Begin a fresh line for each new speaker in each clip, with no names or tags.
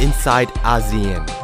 inside ASEAN.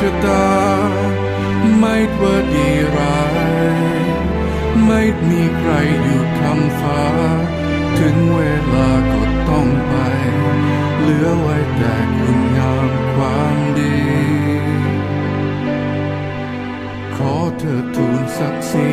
ชะตา ไม่ว่าดีร้าย ไม่มีใครอยู่ทำฟ้า ถึงเวลาก็ต้องไป เหลือไว้แต่คุณงามความดี
ขอเธ
อทูลศักดิ์ศรี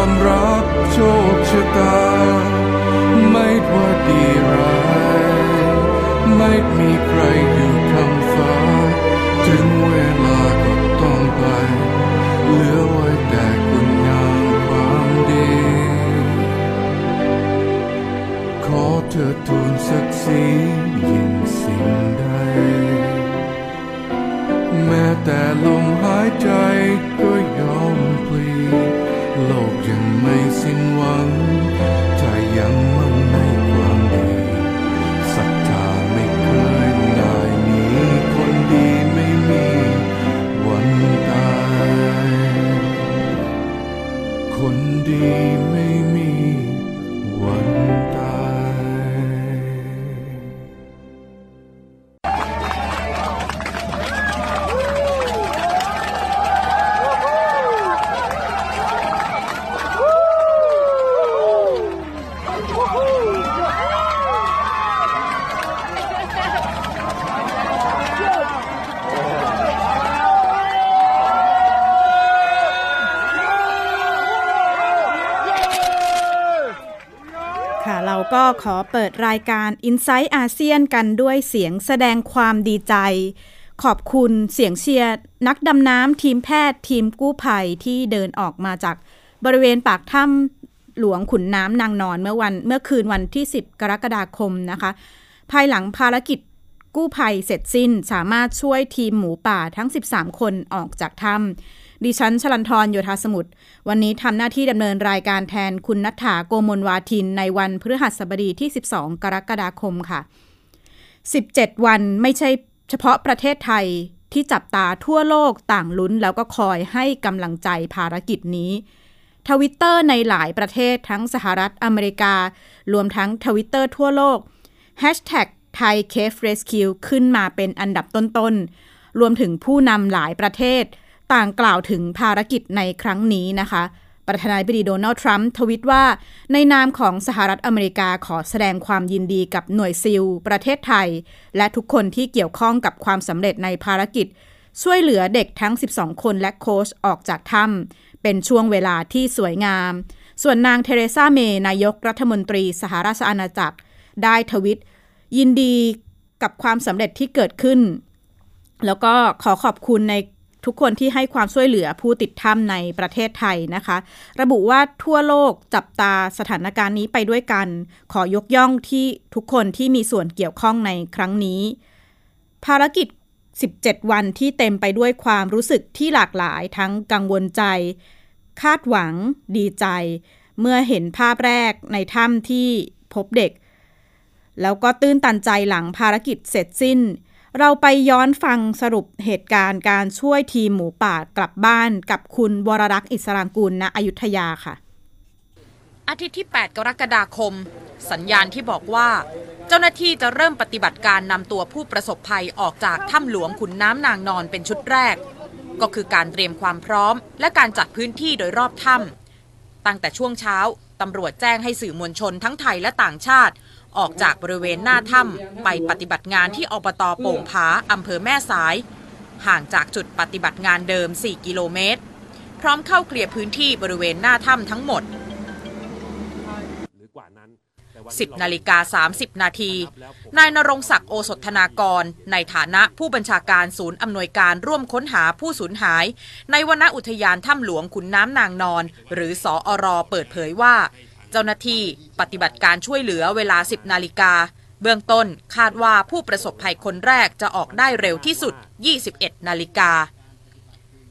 ความรับโชคชะตา ไม่ว่าดีร้าย ไม่มีใครอยู่คำฟ้า ถึงเวลาก็ต้องไป เหลือไว้แต่คุณงามความ
ดี
ขอเธอทูลศักดิ์ศ
รี
ยิ่งสิ่งใด แม้แต่ลมหา
ยใจก็
ยอม ยังมั่นในควา
มดีศรั
ทธาไม่เคยได้หนีคนดีไม่มีวันตาย คนดี
ขอเปิดรายการ i n s i ซต์อาเซียนกันด้วยเสียงแสดงความดีใจ ขอบคุณเสียงเชียร์นักดำน้ำทีมแพทย์ทีมกู้ภัยที่เดินออกมาจากบริเวณปากถ้ำหลวงขุนน้ำนางนอนเมื่อวันเมื่อคืนวันที่ 10 กรกฎาคมนะคะ ภายหลังภารกิจกู้ภัยเสร็จสิ้นสามารถช่วยทีมหมูป่าทั้ง 13 คนออกจากถ้ำ ดิฉันชลันทรโยธาสมุทรวันนี้ทำหน้าที่ดำเนินรายการแทนคุณนัฐาโกมลวาทินในวันพฤหัสบดีที่ 12 กรกฎาคมค่ะ 17 วันไม่ใช่เฉพาะประเทศไทยที่จับตาทั่วโลกต่างลุ้นแล้วก็คอยให้กำลังใจภารกิจนี้ทวิตเตอร์ในหลายประเทศทั้งสหรัฐอเมริกา รวมทั้งทวิตเตอร์ทั่วโลก Hashtag Thai Cave Rescue ขึ้นมาเป็นอันดับต้นๆ รวมถึงผู้นำหลายประเทศ ต่างกล่าวถึงภารกิจในครั้งนี้นะคะ ประธานาธิบดีโดนัลด์ทรัมป์ทวิตว่า ในนามของสหรัฐอเมริกาขอแสดงความยินดีกับหน่วยซิล ประเทศไทย และทุกคนที่เกี่ยวข้องกับความสำเร็จในภารกิจ ช่วยเหลือเด็กทั้ง 12 คนและโค้ชออกจากถ้ำเป็นช่วงเวลาที่สวยงาม ส่วนนางเทเรซาเมย์นายกรัฐมนตรีสหราชอาณาจักร ได้ทวิต ยินดีกับความสำเร็จที่เกิดขึ้น แล้วก็ขอขอบคุณใน ทุกคนที่ให้ความช่วยเหลือผู้ติดถ้ำในประเทศไทยนะคะ ระบุว่าทั่วโลกจับตาสถานการณ์นี้ไปด้วยกัน ขอยกย่องที่ทุกคนที่มีส่วนเกี่ยวข้องในครั้งนี้ ภารกิจ 17 วันที่เต็มไปด้วยความรู้สึกที่หลากหลายทั้งกังวลใจ คาดหวัง ดีใจ เมื่อเห็นภาพแรกในถ้ำที่พบเด็ก แล้วก็ตื้นตันใจหลังภารกิจเสร็จสิ้น เราไปย้อนฟังสรุปเหตุการณ์การช่วยทีมหมูป่ากลับบ้านกับคุณวรรักษ์อิสรางกูลณอยุธยาค่ะ
อาทิตย์ที่ 8 กรกฎาคม สัญญาณที่บอกว่า เจ้าหน้าที่จะเริ่มปฏิบัติการนำตัวผู้ประสบภัยออกจากถ้ำหลวงขุนน้ำนางนอนเป็นชุดแรก ก็คือการเตรียมความพร้อม และการจัดพื้นที่โดยรอบถ้ำตั้งแต่ช่วงเช้าตำรวจแจ้งให้สื่อมวลชนทั้งไทยและต่างชาติ ออกจากบริเวณหน้าถ้ำไปปฏิบัติงานที่อบตโป่งผาอำเภอแม่สาย ห่างจากจุดปฏิบัติงานเดิม 4 กิโลเมตร พร้อมเข้าเคลียร์พื้นที่บริเวณหน้าถ้ำทั้งหมด 10 นาฬิกา 30 นาที นายนรงศักดิ์โอสถธนากร ในฐานะผู้บัญชาการศูนย์อำนวยการร่วมค้นหาผู้สูญหาย ในวนอุทยานถ้ำหลวงขุนน้ำนางนอน หรือสออรอเปิดเผยว่า เจ้าหน้าที่ปฏิบัติการช่วยเหลือเวลา 10 นาฬิกา เบื้องต้นคาดว่าผู้ประสบภัยคนแรกจะออกได้เร็วที่สุด 21 นาฬิกา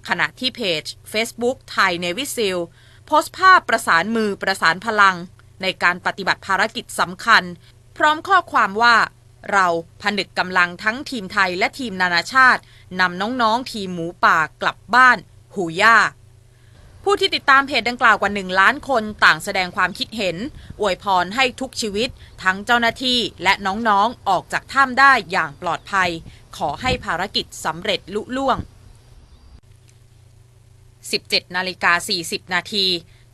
ขณะที่เพจ Facebook ไทยเนวิซิลโพสต์ภาพประสานมือประสานพลัง ในการปฏิบัติภารกิจสำคัญ พร้อมข้อความว่าเราผนึกกำลังทั้งทีมไทยและทีมนานาชาตินำน้องๆทีมหมูป่ากลับบ้านหูย่า ผู้ที่ติดตามเพจดังกล่าวกว่า 1 ล้านคนต่างแสดงความคิดเห็น อวยพรให้ทุกชีวิต ทั้งเจ้าหน้าที่และน้องๆออกจากถ้ำได้อย่างปลอดภัย ขอให้ภารกิจสำเร็จลุล่วง 17 นาฬิกา 40 นาที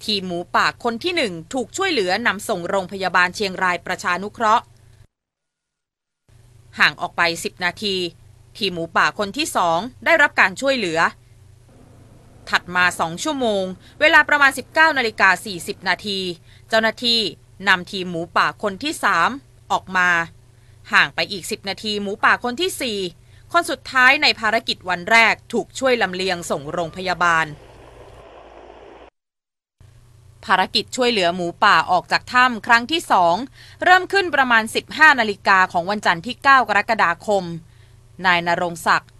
ทีมหมูป่าคนที่หนึ่งถูกช่วยเหลือนำส่งโรงพยาบาลเชียงรายประชานุเคราะห์ ห่างออกไป 10 นาที ทีมหมูป่าคนที่สองได้รับการช่วยเหลือ ถัดมา 2 ชั่วโมง เวลาประมาณ 19นาฬิกา40 นาที เจ้าหน้าที่นำทีมหมูป่าคนที่ 3 ออกมา ห่างไปอีก 10 นาทีหมูป่าคนที่ 4 คนสุดท้ายในภารกิจวันแรกถูกช่วยลำเลียงส่งโรงพยาบาล ภารกิจช่วยเหลือหมูป่าออกจากถ้ำครั้งที่ 2 เริ่มขึ้นประมาณ 15นาฬิกาของวันจันทร์ที่ 9 กรกฎาคม นายนรงศักดิ์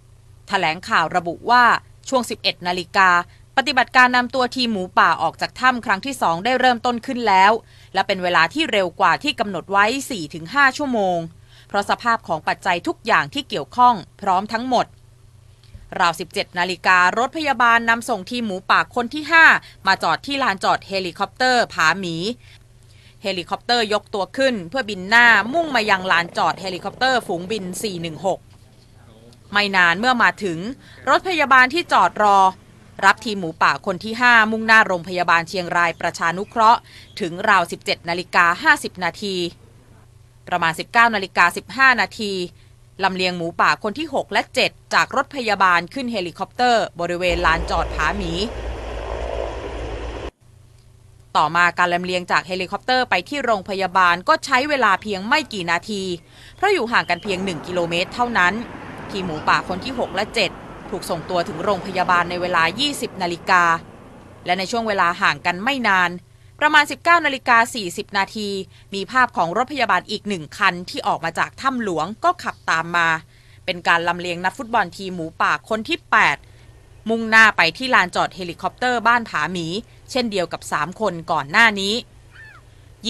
แถลงข่าวระบุว่า ช่วง 11 นาฬิกา ปฏิบัติการนำตัวทีมหมูป่าออกจากถ้ำครั้งที่ 2 ได้เริ่มต้นขึ้นแล้ว และเป็นเวลาที่เร็วกว่าที่กำหนดไว้ 4-5 ชั่วโมง เพราะสภาพของปัจจัยทุกอย่างที่เกี่ยวข้องพร้อมทั้งหมดราว 17 นาฬิการถพยาบาลนำส่งทีมหมูป่าคนที่ 5 มาจอดที่ลานจอดเฮลิคอปเตอร์ผาหมี เฮลิคอปเตอร์ยกตัวขึ้น เพื่อบินหน้ามุ่งมายังลานจอดเฮลิคอปเตอร์ฝูงบิน 416 ไม่นานเมื่อมาถึง รถพยาบาลที่จอดรอ รับทีมหมูป่าคนที่ 5 มุ่งหน้าโรงพยาบาลเชียงรายประชานุเคราะห์ ถึงราว 17 นาฬิกา 50 นาที ประมาณ 19 นาฬิกา 15 นาทีลำเลียงหมูป่าคนที่ 6 และ 7 จากรถพยาบาลขึ้นเฮลิคอปเตอร์ บริเวณลานจอดผาหมี ต่อมาการลำเลียงจากเฮลิคอปเตอร์ไปที่โรงพยาบาลก็ใช้เวลาเพียงไม่กี่นาที เพราะอยู่ห่างกันเพียง 1 กิโลเมตรเท่านั้น ทีมหมูป่าคนที่ 6 และ 7 ถูกส่งตัวถึงโรงพยาบาลในเวลา 20 นาฬิกา และในช่วงเวลาห่างกันไม่นาน ประมาณ 19 นาฬิกา 40 นาที มีภาพของรถพยาบาลอีกหนึ่งคันที่ออกมาจากถ้ำหลวงก็ขับตามมา เป็นการลำเลียงนักฟุตบอลทีมหมูป่าคนที่ 8 มุ่งหน้าไปที่ลานจอดเฮลิคอปเตอร์บ้านผาหมี เช่นเดียวกับ 3 คนก่อนหน้านี้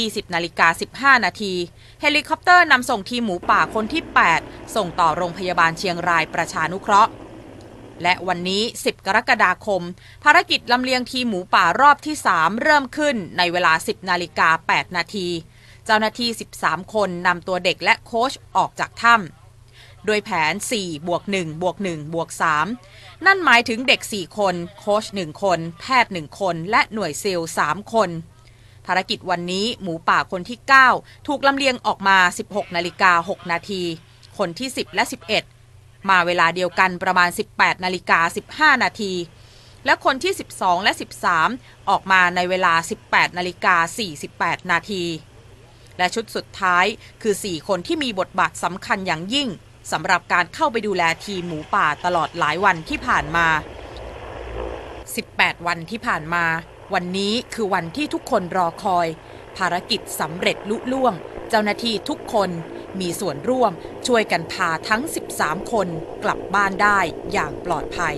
20นาฬิกา15 นาที เฮลิคอปเตอร์นำส่งทีมหมูป่าคนที่ 8 ส่งต่อโรงพยาบาลเชียงรายประชานุเคราะห์ และวันนี้ 10 กรกฎาคม ภารกิจลำเลียงทีมหมูป่ารอบที่ 3 เริ่มขึ้นในเวลา 10นาฬิกา8นาที เจ้าหน้าที่ 13 คนนำตัวเด็กและโค้ชออกจากถ้ำโดยแผน 4 บวก 1 บวก 1 บวก 3 นั่นหมายถึงเด็ก 4 คน โค้ช 1 คน แพทย์ 1 คน และหน่วยซิล 3 คน ภารกิจวันนี้หมูป่าคนที่ 9 ถูกลำเลียงออกมา 16นาฬิกา6นาที คนที่ 10 และ 11 มาเวลาเดียวกันประมาณ 18นาฬิกา15นาทีและคนที่ 12 และ 13 ออกมาในเวลา 18นาฬิกา48 นาที และชุดสุดท้ายคือ 4 คนที่มีบทบาทสำคัญอย่างยิ่งสำหรับการเข้าไปดูแลทีมหมูป่าตลอดหลายวันที่ผ่านมา 18 วันที่ผ่านมา วันนี้คือวันที่ทุกคนรอคอย ภารกิจสำเร็จลุล่วง เจ้าหน้าที่ทุกคนมีส่วนร่วมช่วยกันพาทั้ง 13 คนกลับบ้านได้อย่างปลอดภัย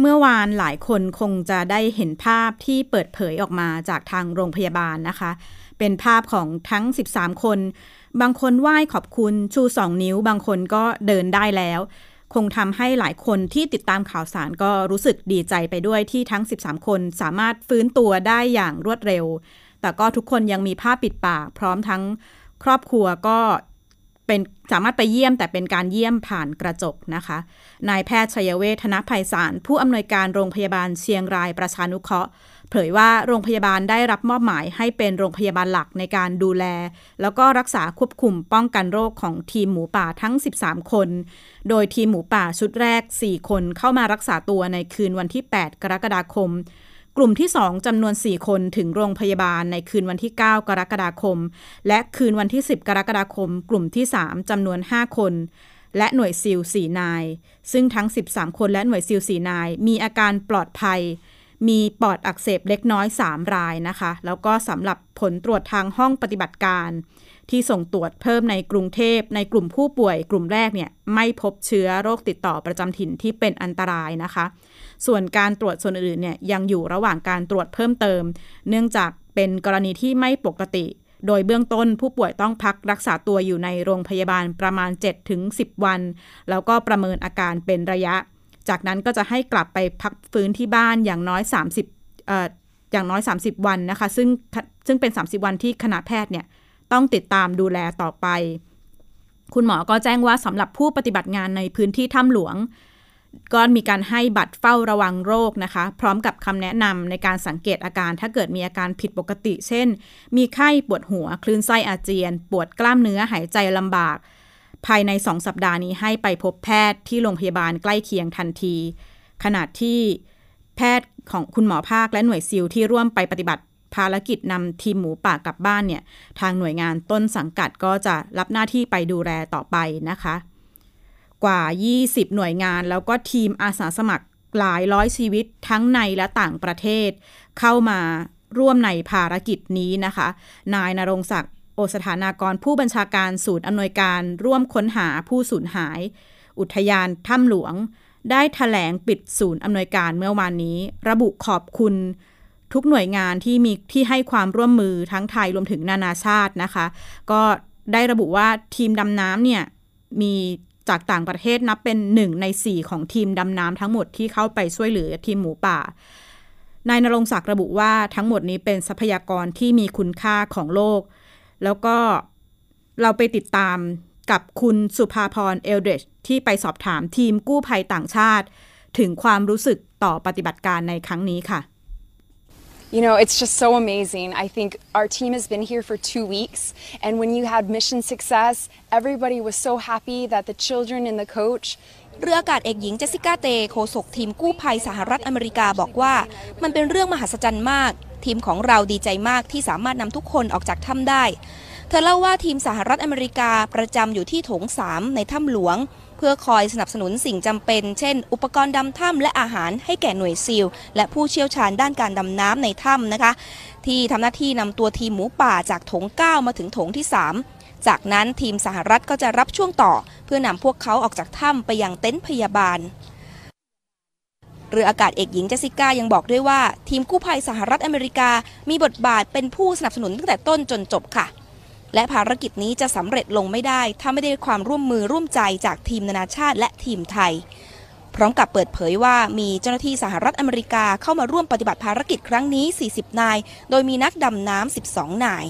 เมื่อวานหลายคนคงจะได้เห็นภาพที่เปิดเผยออกมาจากทางโรงพยาบาลนะคะ เป็นภาพของทั้ง 13 คน บางคนไหว้ขอบคุณชูสองนิ้ว บางคนก็เดินได้แล้ว คงทำให้หลายคนที่ติดตามข่าวสารก็รู้สึกดีใจไปด้วยที่ทั้ง 13 คนสามารถฟื้นตัวได้อย่างรวดเร็ว แต่ก็ทุกคนยังมีผ้าปิดปาก พร้อมทั้งครอบครัวก็เป็นสามารถไปเยี่ยมแต่เป็นการเยี่ยมผ่านกระจกนะคะ นายแพทย์ชัยเวทธนภัยสาร ผู้อำนวยการโรงพยาบาลเชียงรายประชานุเคราะห์ เผยว่าโรงพยาบาลได้รับมอบหมายให้เป็นโรงพยาบาลหลักในการดูแล แล้วก็รักษาควบคุมป้องกันโรคของทีมหมูป่าทั้ง 13 คน โดยทีมหมูป่าชุดแรก 4 คนเข้ามารักษาตัวในคืนวันที่ 8 กรกฎาคม กลุ่มที่ 2จำนวน 4 คนถึงโรงพยาบาลในคืนวันที่ 9 กรกฎาคม และคืนวันที่ 10 กรกฎาคม กลุ่มที่ 3จำนวน 5 คนและหน่วยซิล4นาย ซึ่งทั้ง 13 คนและหน่วยซิล4นาย มีอาการปลอดภัย มีปอดอักเสบเล็กน้อย 3 รายนะคะ แล้วก็สำหรับผลตรวจทางห้องปฏิบัติการ ที่ส่งตรวจเพิ่มในกรุงเทพ ในกลุ่มผู้ป่วย กลุ่มแรกเนี่ยไม่พบเชื้อโรคติดต่อประจำถิ่นที่เป็นอันตรายนะคะ ส่วนการตรวจส่วนอื่นเนี่ยยังอยู่ระหว่างการตรวจเพิ่มเติม เนื่องจากเป็นกรณีที่ไม่ปกติ โดยเบื้องต้นผู้ป่วยต้องพักรักษาตัวอยู่ในโรงพยาบาลประมาณ 7-10 วัน แล้วก็ประเมินอาการเป็นระยะ จากนั้นก็จะให้กลับไปพักฟื้นที่บ้านอย่างน้อย 30เอ่ออย่างน้อย 30 วันนะคะ ซึ่งซึ่งเป็น 30 วันที่คณะแพทย์เนี่ยต้องติดตามดูแลต่อไป คุณหมอก็แจ้งว่าสำหรับผู้ปฏิบัติงานในพื้นที่ถ้ำหลวง ก็มีการให้บัตรเฝ้าระวังโรคนะคะ พร้อมกับคำแนะนำในการสังเกตอาการ ถ้าเกิดมีอาการผิดปกติ เช่น มีไข้ปวดหัว คลื่นไส้อาเจียน ปวดกล้ามเนื้อหายใจลำบาก ภายใน 2 สัปดาห์นี้ให้ไปพบแพทย์ที่โรงพยาบาลใกล้เคียงทันที ขณะที่แพทย์ของคุณหมอภาคและหน่วยซิลที่ร่วมไปปฏิบัติภารกิจนำทีมหมูป่ากลับบ้านเนี่ย ทางหน่วยงานต้นสังกัดก็จะรับหน้าที่ไปดูแลต่อไปนะคะ กว่า 20 หน่วยงานแล้วก็ทีมอาสาสมัครหลายร้อยชีวิตทั้งในและต่างประเทศ เข้ามาร่วมในภารกิจนี้นะคะ นายนรงศักดิ์ โอสถานากรผู้บัญชาการศูนย์อำนวยการร่วมค้นหาผู้สูญหาย อุทยานถ้ำหลวง ได้ถแถลงปิดศูนย์อำนวยการเมื่อวานนี้ ระบุขอบคุณ ทุกหน่วยงานที่มีที่ให้ความร่วมมือทั้งไทยรวมถึงนานาชาตินะคะ ก็ได้ระบุว่าทีมดำน้ำเนี่ยมีจากต่างประเทศนับเป็นหนึ่งในสี่ของทีมดำน้ำทั้งหมดที่เข้าไปช่วยเหลือทีมหมูป่านายนรงศักดิ์ระบุว่าทั้งหมดนี้เป็นทรัพยากรที่มีคุณค่าของโลก แล้วก็เราไปติดตามกับคุณสุภาพรเอลเดรชที่ไปสอบถามทีมกู้ภัยต่างชาติ ถึงความรู้สึกต่อปฏิบัติการในครั้งนี้ค่ะ
You know, it's just so amazing. I think our team has been here for two weeks, and when you had mission success, everybody was so happy that the children and the coach
เรืออากาศเอกหญิงเจสสิก้าเตโฆษกทีมกู้ภัยสหรัฐอเมริกาบอกว่า มันเป็นเรื่องมหัศจรรย์มาก ทีมของเราดีใจมากที่สามารถนำทุกคนออกจากถ้ำได้ เธอเล่าว่าทีมสหรัฐอเมริกาประจำอยู่ที่โถง 3 ในถ้ำหลวง เพื่อคอยสนับสนุนสิ่งจำเป็น เช่น อุปกรณ์ดำถ้ำและอาหารให้แก่หน่วยซีลและผู้เชี่ยวชาญด้านการดำน้ำในถ้ำนะคะ ที่ทำหน้าที่นำตัวทีมหมูป่าจากโถง 9 มาถึงโถงที่ 3จากนั้นทีมสหรัฐก็จะรับช่วงต่อ เพื่อนำพวกเขาออกจากถ้ำไปยังเต็นท์พยาบาล รืออากาศเอกหญิงเจสสิก้ายังบอกด้วยว่า ทีมกู้ภัยสหรัฐอเมริกา มีบทบาทเป็นผู้สนับสนุนตั้งแต่ต้นจนจบค่ะ และภารกิจนี้จะสำเร็จลงไม่ได้ ถ้าไม่ได้ความร่วมมือร่วมใจจากทีมนานาชาติและทีมไทย พร้อมกับเปิดเผยว่ามีเจ้าหน้าที่สหรัฐอเมริกาเข้ามาร่วมปฏิบัติภารกิจครั้งนี้ 40 นาย โดยมีนักดำน้ำ 12 นาย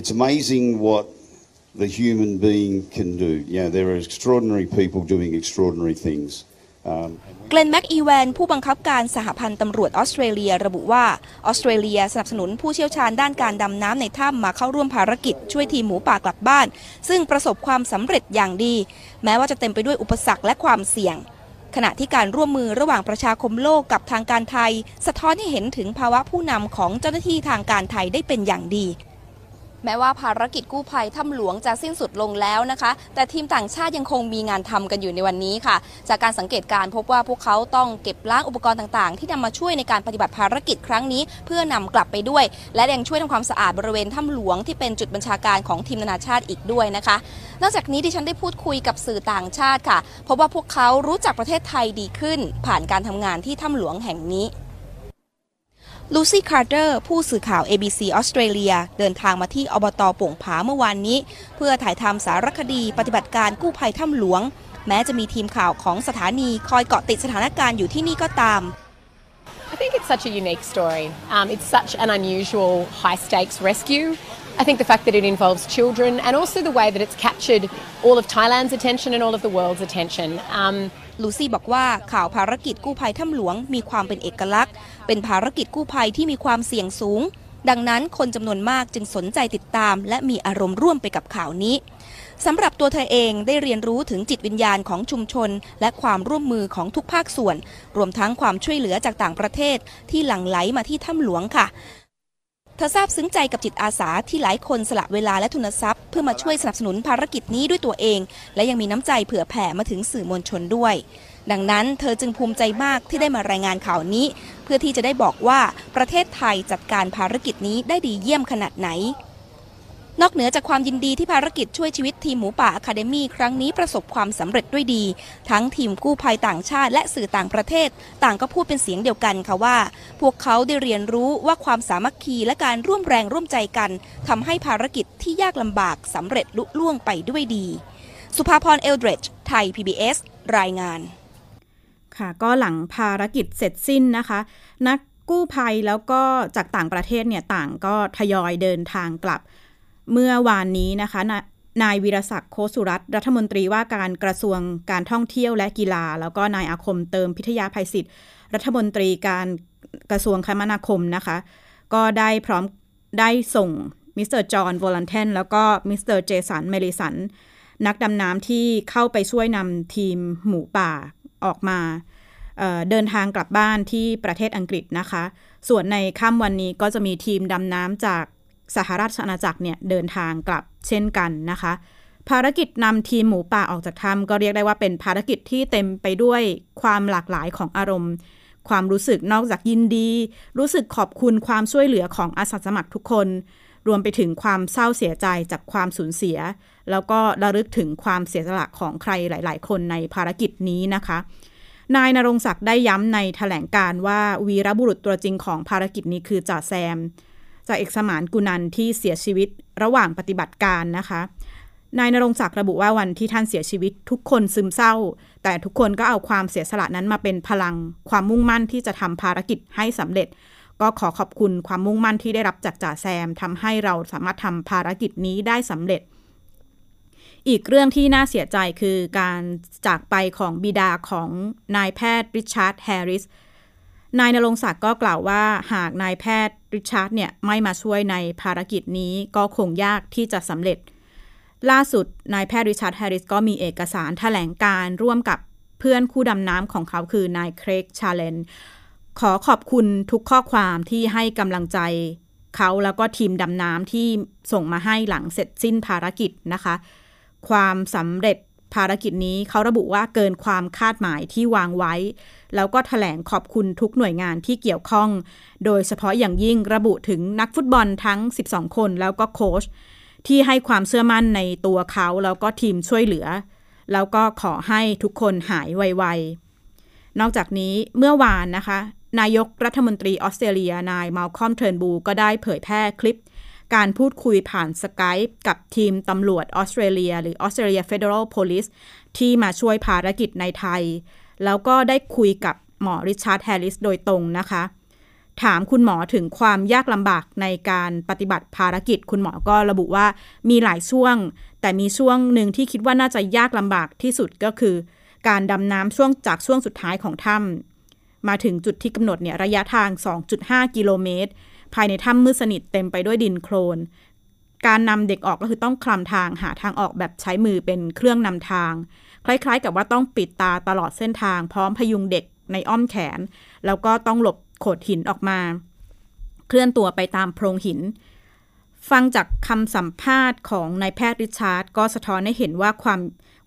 It's amazing what the human being can do. You know, there are extraordinary people doing extraordinary things.
เกลนแม็กอีแวนผู้บังคับการสหพันธ์ตำรวจออสเตรเลียระบุว่าออสเตรเลียสนับสนุนผู้เชี่ยวชาญด้านการดำน้ำในถ้ำมาเข้าร่วมภารกิจช่วยทีมหมูป่ากลับบ้าน ซึ่งประสบความสำเร็จอย่างดี แม้ว่าจะเต็มไปด้วยอุปสรรคและความเสี่ยง ขณะที่การร่วมมือระหว่างประชาคมโลกกับทางการไทย สะท้อนให้เห็นถึงภาวะผู้นำของเจ้าหน้าที่ทางการไทยได้เป็นอย่างดี แม้ว่าภารกิจกู้ภัยถ้ำหลวงจะสิ้นสุดลงแล้วนะคะ แต่ทีมต่างชาติยังคงมีงานทำกันอยู่ในวันนี้ค่ะ จากการสังเกตการพบว่าพวกเขาต้องเก็บล้างอุปกรณ์ต่างๆ ที่นำมาช่วยในการปฏิบัติภารกิจครั้งนี้ เพื่อนำกลับไปด้วย และยังช่วยทำความสะอาดบริเวณถ้ำหลวงที่เป็นจุดบัญชาการของทีมนานาชาติอีกด้วยนะคะ นอกจากนี้ดิฉันได้พูดคุยกับสื่อต่างชาติค่ะพบว่าพวกเขารู้จักประเทศไทยดีขึ้น ผ่านการทำงานที่ถ้ำหลวงแห่งนี้ ลูซี่คาร์เตอร์ผู้สื่อข่าว ABC ออสเตรเลียเดินทางมาที่อบตโป่งผาเมื่อวานนี้ เพื่อถ่ายทำสารคดีปฏิบัติการกู้ภัยถ้ำหลวง แม้จะมีทีมข่าวของสถานีคอยเกาะติดสถานการณ์อยู่ที่นี่ก็ตาม
I think it's such a unique story. Um, it's such an unusual high stakes rescue. I think the fact that it involves children and also the way that it's captured all of Thailand's attention and all of the world's attention. Um,
ลูซี่บอกว่าข่าวภารกิจกู้ภัยถ้ำหลวงมีความเป็นเอกลักษณ์ เป็นภารกิจกู้ภัยที่มีความเสี่ยงสูง ดังนั้นคนจำนวนมากจึงสนใจติดตาม และมีอารมณ์ร่วมไปกับข่าวนี้สำหรับตัวเธอเองได้เรียนรู้ถึงจิตวิญญาณของชุมชน และความร่วมมือของทุกภาคส่วน รวมทั้งความช่วยเหลือจากต่างประเทศที่หลั่งไหลมาที่ถ้ำหลวงค่ะเธอซาบซึ้งใจกับจิตอาสาที่หลายคนสละเวลาและทุนทรัพย์ เพื่อมาช่วยสนับสนุนภารกิจนี้ด้วยตัวเอง และยังมีน้ำใจเผื่อแผ่มาถึงสื่อมวลชนด้วย ดังนั้นเธอจึงภูมิใจมากที่ได้มารายงานข่าวนี้ เพื่อที่จะได้บอกว่าประเทศไทยจัดการภารกิจนี้ได้ดีเยี่ยมขนาดไหน นอกเหนือจากความยินดีที่ภารกิจช่วยชีวิตทีมหมูป่าอะคาเดมี่ครั้งนี้ประสบความสำเร็จด้วยดี ทั้งทีมกู้ภัยต่างชาติและสื่อต่างประเทศ ต่างก็พูดเป็นเสียงเดียวกันค่ะว่า พวกเขาได้เรียนรู้ว่าความสามัคคีและการร่วมแรงร่วมใจกันทำให้ภารกิจที่ยากลำบากสำเร็จลุล่วงไปด้วยดี สุภาพรเอลเดรจไทย PBS รายงาน
ค่ะ ก็หลังภารกิจเสร็จสิ้นนะคะ นักกู้ภัยแล้วก็จากต่างประเทศเนี่ยต่างก็ทยอยเดินทางกลับ เมื่อวานนี้นะคะนานายวีรศักดิ์โคสุรัตรัฐมนตรีว่าการกระทรวงการท่องเที่ยวและกีฬา แล้วก็นายอาคมเติมพิทยาไพสิฐรัฐมนตรีว่าการกระทรวงคมนาคมนะคะ ก็ได้พร้อมได้ส่งมิสเตอร์จอห์นโวลันเธนแล้วก็มิสเตอร์เจสันมัลลินสันนักดำน้ำที่เข้าไปช่วยนำทีมหมูป่า ออกมาเดินทางกลับบ้านที่ประเทศอังกฤษนะคะ ส่วนในค่ำวันนี้ก็จะมีทีมดำน้ำจากสหราชอาณาจักรเนี่ยเดินทางกลับเช่นกันนะคะ ภารกิจนำทีมหมูป่าออกจากถ้ำก็เรียกได้ว่าเป็นภารกิจที่เต็มไปด้วยความหลากหลายของอารมณ์ ความรู้สึกนอกจากยินดี รู้สึกขอบคุณความช่วยเหลือของอาสาสมัครทุกคน รวมไปถึงความเศร้าเสียใจจากความสูญเสีย แล้วก็ระลึกถึงความเสียสละของใครหลาย ๆ คนในภารกิจนี้นะคะ นายนรงศักดิ์ได้ย้ำในถแถลงการว่าวีรบุรุษตัวจริงของภารกิจนี้คือจ่าแซมจ่าเอกสมานกุนันที่เสียชีวิตระหว่างปฏิบัติการนะคะนายนรงศักดิ์ระบุว่าวันที่ท่านเสียชีวิตทุกคนซึมเศร้า แต่ทุกคนก็เอาความเสียสละนั้นมาเป็นพลัง ความมุ่งมั่นที่จะทำภารกิจให้สำเร็จ ก็ขอขอบคุณความมุ่งมั่นที่ได้รับจากจ่าแซมทำให้เราสามารถทำภารกิจนี้ได้สำเร็จ อีกเรื่องที่น่าเสียใจคือการจากไปของบิดาของนายแพทย์ริชาร์ดแฮร์ริสนายนรงศักดิ์ก็กล่าวว่าหากนายแพทย์ริชาร์ดเนี่ยไม่มาช่วยในภารกิจนี้ก็คงยากที่จะสำเร็จ ล่าสุดนายแพทย์ริชาร์ดแฮร์ริสก็มีเอกสารแถลงการณ์ร่วมกับเพื่อนคู่ดำน้ำของเขาคือนายเครกชาลเลน ขอขอบคุณทุกข้อความที่ให้กำลังใจเขาแล้วก็ทีมดำน้ำที่ส่งมาให้หลังเสร็จสิ้นภารกิจนะคะ ความสำเร็จภารกิจนี้เขาระบุว่าเกินความคาดหมายที่วางไว้ แล้วก็ถแถลงขอบคุณทุกหน่วยงานที่เกี่ยวข้อง โดยเฉพาะอย่างยิ่งระบุถึงนักฟุตบอลทั้ง 12 คนแล้วก็โค้ชที่ให้ความเชื่อมั่นในตัวเขาแล้วก็ทีมช่วยเหลือ แล้วก็ขอให้ทุกคนหายไวๆ นอกจากนี้เมื่อวานนะคะ นายกรัฐมนตรีออสเตรเลียนายมาลคอมเทิร์นบูก็ได้เผยแพร่คลิป การพูดคุยผ่านสกายกับทีมตำรวจออสเตรเลีย หรือ Australia Federal Police ที่มาช่วยภารกิจในไทย แล้วก็ได้คุยกับหมอริชาร์ดแฮร์ริสโดยตรงนะคะ ถามคุณหมอถึงความยากลำบากในการปฏิบัติภารกิจ คุณหมอก็ระบุว่ามีหลายช่วง แต่มีช่วงหนึ่งที่คิดว่าน่าจะยากลำบากที่สุดก็คือ การดำน้ำช่วงจากช่วงสุดท้ายของถ้ำ มาถึงจุดที่กำหนดเนี่ยระยะทาง 2.5 กิโลเมตร ภายในถ้ำมืดสนิทเต็มไปด้วยดินโคลน การนำเด็กออกก็คือต้องคลำทางหาทางออกแบบใช้มือเป็นเครื่องนำทาง คล้ายๆ กับว่าต้องปิดตาตลอดเส้นทาง พร้อมพยุงเด็กในอ้อมแขน แล้วก็ต้องหลบโขดหินออกมา เคลื่อนตัวไปตามโพรงหิน ฟังจากคำสัมภาษณ์ของนายแพทย์ริชาร์ดก็สะท้อนให้เห็นว่าความ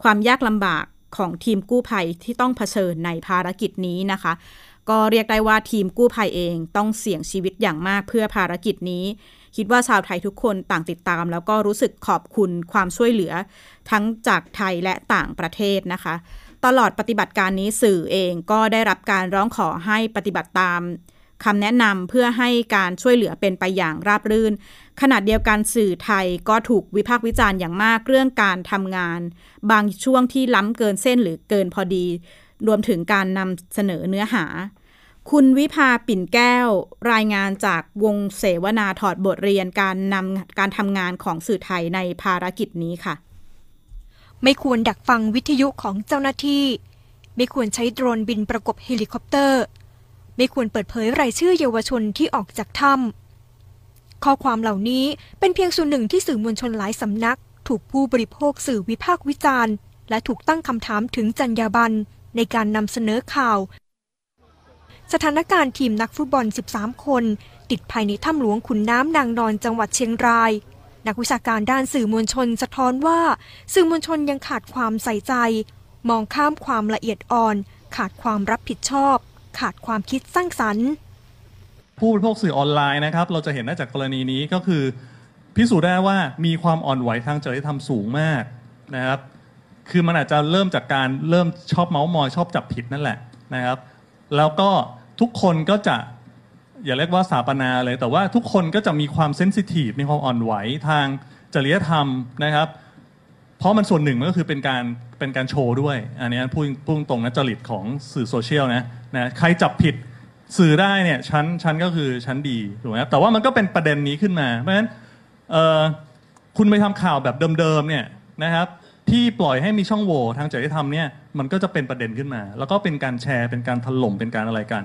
ความยากลำบาก ของทีมกู้ภัยที่ต้องเผชิญในภารกิจนี้นะคะ ก็เรียกได้ว่าทีมกู้ภัยเองต้องเสี่ยงชีวิตอย่างมากเพื่อภารกิจนี้ คิดว่าชาวไทยทุกคนต่างติดตาม แล้วก็รู้สึกขอบคุณความช่วยเหลือ ทั้งจากไทยและต่างประเทศนะคะ ตลอดปฏิบัติการนี้สื่อเองก็ได้รับการร้องขอให้ปฏิบัติตาม คำแนะนำเพื่อให้การช่วยเหลือเป็นไปอย่างราบรื่น ขณะเดียวกันสื่อไทยก็ถูกวิพากษ์วิจารณ์อย่างมากเรื่องการทำงาน บางช่วงที่ล้ำเกินเส้นหรือเกินพอดี รวมถึงการนำเสนอเนื้อหา คุณวิภาปิ่นแก้ว รายงานจากวงเสวนาถอดบทเรียนการนำการทำงานของสื่อไทยในภารกิจนี้ค่ะ
ไม่ควรดักฟังวิทยุของเจ้าหน้าที่ ไม่ควรใช้โดรนบินประกบเฮลิคอปเตอร์ ไม่ควรเปิดเผยรายชื่อเยาวชนที่ออกจากถ้ำข้อความเหล่านี้เป็นเพียงส่วนหนึ่งที่สื่อมวลชนหลายสำนัก ถูกผู้บริโภคสื่อวิพากษ์วิจารณ์ และถูกตั้งคำถามถึงจรรยาบรรณในการนำเสนอข่าว สถานการณ์ทีมนักฟุตบอล 13 คน ติดภายในถ้ำหลวงขุนน้ำนางนอนจังหวัดเชียงราย นักวิชาการด้านสื่อมวลชนสะท้อนว่า สื่อมวลชนยังขาดความใส่ใจ มองข้ามความละเอียดอ่อน ขาดความรับผิดชอบ ขาดความคิดสร้างสรรค์
ผู้บริโภคสื่อออนไลน์นะครับ เราจะเห็นได้จากกรณีนี้ก็คือ พิสูจน์ได้ว่ามีความอ่อนไหวทางจริยธรรมสูงมากนะครับ คือมันอาจจะเริ่มจากการเริ่มชอบเมาส์มอยชอบจับผิดนั่นแหละนะครับ แล้วก็ทุกคนก็จะอย่าเรียกว่าสาปนาเลย แต่ว่าทุกคนก็จะมีความเซนซิทีฟมีความอ่อนไหวทางจริยธรรมนะครับ เพราะมันส่วนหนึ่งมันก็คือเป็นการเป็นการโชว์ด้วย อันนี้พูดพูดตรงนะจริตของสื่อโซเชียลนะนะใครจับผิดสื่อได้เนี่ยชั้นชั้นก็คือชั้นดีถูกไหมครับแต่ว่ามันก็เป็นประเด็นนี้ขึ้นมา เพราะฉะนั้นเออคุณไปทำข่าวแบบเดิมๆเนี่ยนะครับที่ปล่อยให้มีช่องโหว่ทางจริยธรรมเนี่ยมันก็จะเป็นประเด็นขึ้นมา แล้วก็เป็นการแชร์เป็นการถล่มเป็นการอะไรกัน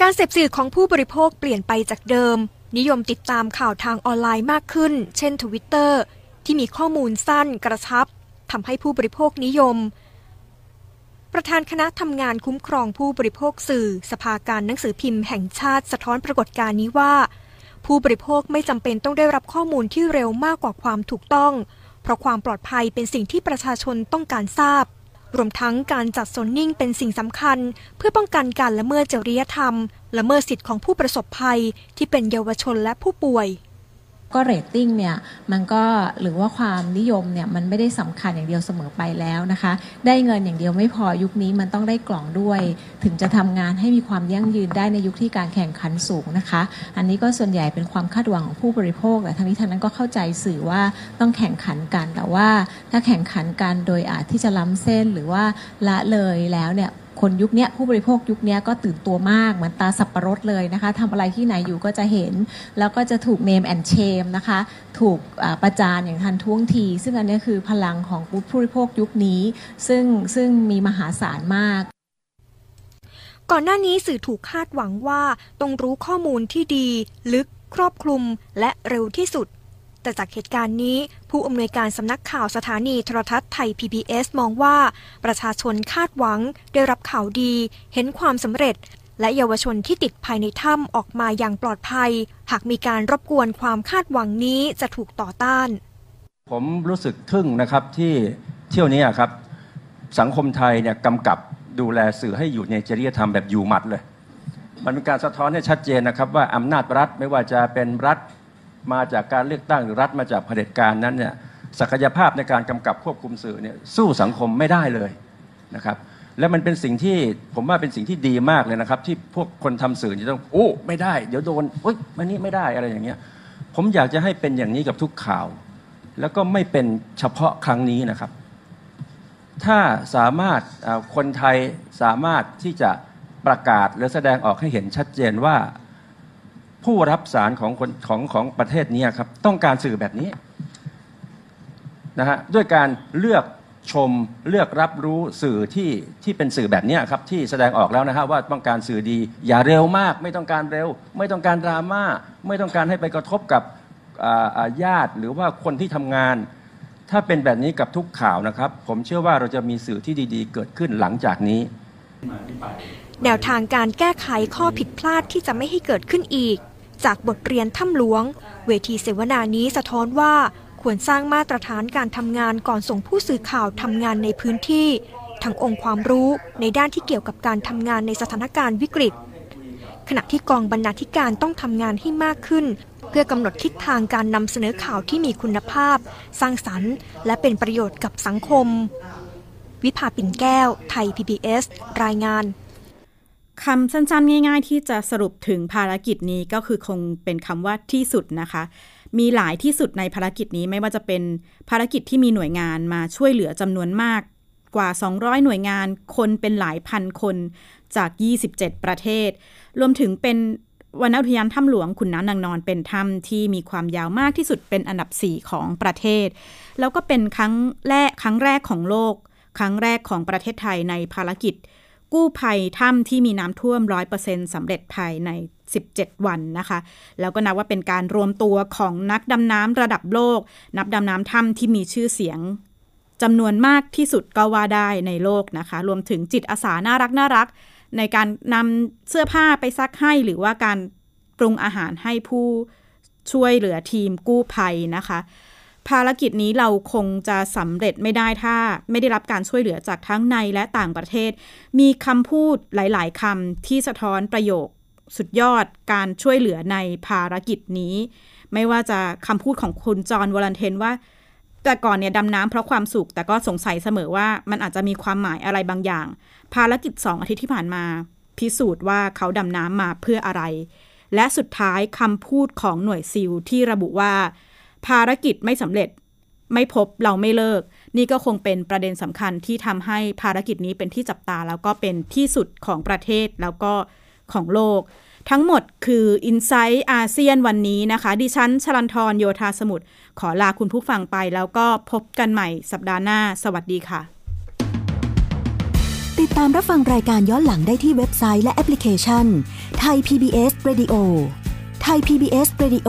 การเสพสื่อของผู้บริโภคเปลี่ยนไปจากเดิม นิยมติดตามข่าวทางออนไลน์มากขึ้น เช่นทวิตเตอร์ ที่มีข้อมูลสั้นกระชับทำให้ผู้บริโภคนิยม ประธานคณะทำงานคุ้มครองผู้บริโภคสื่อ สภาการหนังสือพิมพ์แห่งชาติสะท้อนปรากฏการณ์นี้ว่า ผู้บริโภคไม่จำเป็นต้องได้รับข้อมูลที่เร็วมากกว่าความถูกต้อง เพราะความปลอดภัยเป็นสิ่งที่ประชาชนต้องการทราบรวมทั้งการจัดโซนนิ่งเป็นสิ่งสำคัญ เพื่อป้องกันการละเมิดจริยธรรม ละเมิดสิทธิของผู้ประสบภัยที่เป็นเยาวชนและผู้ป่วย
ก็เรตติ้งเนี่ยมันก็หรือว่าความนิยมเนี่ยมันไม่ได้สำคัญอย่างเดียวเสมอไปแล้วนะคะ ได้เงินอย่างเดียวไม่พอยุคนี้มันต้องได้กล่องด้วย ถึงจะทำงานให้มีความยั่งยืนได้ในยุคที่การแข่งขันสูงนะคะ อันนี้ก็ส่วนใหญ่เป็นความคาดหวังของผู้บริโภคแต่ทั้งนี้ทั้งนั้นก็เข้าใจสื่อว่าต้องแข่งขันกันแต่ว่าถ้าแข่งขันกันโดยอาจที่จะล้ำเส้นหรือว่าละเลยแล้วเนี่ย คนยุคนี้ผู้บริโภคยุคนี้ก็ตื่นตัวมากเหมือนตาสับประรดเลยนะคะทำอะไรที่ไหนอยู่ก็จะเห็น แล้วก็จะถูกเนมแอนเชมนะคะถูกประจานอย่างทันท่วงที ซึ่งอันนี้คือพลังของผู้บริโภคยุคนี้ ซึ่งซึ่งมีมหาศาลมาก
ก่อนหน้านี้สื่อถูกคาดหวังว่าต้องรู้ข้อมูลที่ดี ลึก ครอบคลุม และเร็วที่สุด แต่จากเหตุการณ์นี้ ผู้อำนวยการสำนักข่าวสถานีโทรทัศน์ไทย PBS มองว่าประชาชนคาดหวังได้รับข่าวดี เห็นความสำเร็จ และเยาวชนที่ติดภายในถ้ำออกมาอย่างปลอดภัย หากมีการรบกวนความคาดหวังนี้จะถูกต่อต้าน
ผมรู้สึกทึ่งนะครับที่เที่ยวนี้ครับ สังคมไทยเนี่ยกำกับดูแลสื่อให้อยู่ในจริยธรรมแบบอยู่หมัดเลย มันเป็นการสะท้อนให้ชัดเจนนะครับว่าอำนาจรัฐไม่ว่าจะเป็นรัฐ มาจากการเลือกตั้งหรือรัฐมาจากเผด็จการนั้นเนี่ยศักยภาพในการกำกับควบคุมสื่อเนี่ยสู้สังคมไม่ได้เลยนะครับและมันเป็นสิ่งที่ผมว่าเป็นสิ่งที่ดีมากเลยนะครับ ที่พวกคนทำสื่อจะต้องโอ้ไม่ได้ เดี๋ยวโดนโอ๊ยมันนี้ไม่ได้อะไรอย่างเงี้ยผมอยากจะให้เป็นอย่างนี้กับทุกข่าว แล้วก็ไม่เป็นเฉพาะครั้งนี้นะครับ ถ้าสามารถคนไทยสามารถที่จะประกาศหรือแสดงออกให้เห็นชัดเจนว่า ผู้รับสารของคนของของประเทศนี้ครับ ต้องการสื่อแบบนี้นะฮะด้วยการเลือกชมเลือกรับรู้สื่อที่ที่เป็นสื่อแบบนี้ครับที่แสดงออกแล้วนะฮะว่าต้องการสื่อดี อย่าเร็วมาก ไม่ต้องการเร็ว ไม่ต้องการดราม่าไม่ต้องการให้ไปกระทบกับอ่าญาติหรือว่าคนที่ทำงาน ถ้าเป็นแบบนี้กับทุกข่าวนะครับ ผมเชื่อว่าเราจะมีสื่อที่ดีๆ เกิดขึ้นหลังจากนี้
แนวทางการแก้ไขข้อผิดพลาดที่จะไม่ให้เกิดขึ้นอีก จากบทเรียนถ้ำหลวง เวทีเสวนานี้สะท้อนว่าควรสร้างมาตรฐานการทำงานก่อนส่งผู้สื่อข่าวทำงานในพื้นที่ ทั้งองค์ความรู้ในด้านที่เกี่ยวกับการทำงานในสถานการณ์วิกฤต ขณะที่กองบรรณาธิการต้องทำงานให้มากขึ้น เพื่อกำหนดทิศทางการนำเสนอข่าวที่มีคุณภาพ สร้างสรรค์ และเป็นประโยชน์กับสังคม วิภาปิ่นแก้ว ไทย PBS รายงาน
คำสั้นๆ ง่าย ๆ ที่จะสรุปถึงภารกิจนี้ก็คือคงเป็นคำว่าที่สุดนะคะ มีหลายที่สุดในภารกิจนี้ไม่ว่าจะเป็นภารกิจที่มีหน่วยงานมาช่วยเหลือจำนวนมากกว่า 200 หน่วยงานคนเป็นหลายพันคนจาก 27 ประเทศ รวมถึงเป็นวนอุทยานถ้ำหลวงขุนน้ำนางนอนเป็นถ้ำที่มีความยาวมากที่สุดเป็นอันดับ 4 ของประเทศ แล้วก็เป็นครั้งแรกครั้งแรกของโลก ครั้งแรกของประเทศไทยในภารกิจ กู้ภัยถ้ำที่มีน้ำท่วม 100%สำเร็จภายใน 17 วันนะคะ แล้วก็นับว่าเป็นการรวมตัวของนักดำน้ำระดับโลก นักดำน้ำถ้ำที่มีชื่อเสียงจำนวนมากที่สุดก็ว่าได้ในโลกนะคะ รวมถึงจิตอาสาน่ารักน่ารัก ในการนำเสื้อผ้าไปซักให้หรือว่าการปรุงอาหารให้ผู้ช่วยเหลือทีมกู้ภัยนะคะ ภารกิจนี้เราคงจะสำเร็จไม่ได้ถ้า ไม่ได้รับการช่วยเหลือจากทั้งในและต่างประเทศ มีคำพูดหลาย ๆคำที่สะท้อนประโยคสุดยอดการช่วยเหลือในภารกิจนี้ ไม่ว่าจะคำพูดของคุณจอห์นวอลันเทนว่า แต่ก่อนเนี่ยดำน้ำเพราะความสุข แต่ก็สงสัยเสมอว่ามันอาจจะมีความหมายอะไรบางอย่าง ภารกิจสองอาทิตย์ที่ผ่านมา พิสูจน์ว่าเขาดำน้ำมาเพื่ออะไร และสุดท้ายคำพูดของหน่วยซิลที่ระบุว่า ภารกิจไม่สำเร็จ ไม่พบเราไม่เลิก นี่ก็คงเป็นประเด็นสำคัญที่ทำให้ภารกิจนี้เป็นที่จับตา แล้วก็เป็นที่สุดของประเทศแล้วก็ของโลก ทั้งหมดคือ i n s i ซต์อาเซียนวันนี้นะคะ ดิฉันชลันทรโยธาสมุทรขอลาคุณผู้ฟังไป แล้วก็พบกันใหม่สัปดาห์หน้า สวัสดีค่ะ
ติดตามรับฟังรายการย้อนหลังได้ที่เว็บไซต์และแอปพลิเคชันไทย PBS Radio ไทย PBS Radio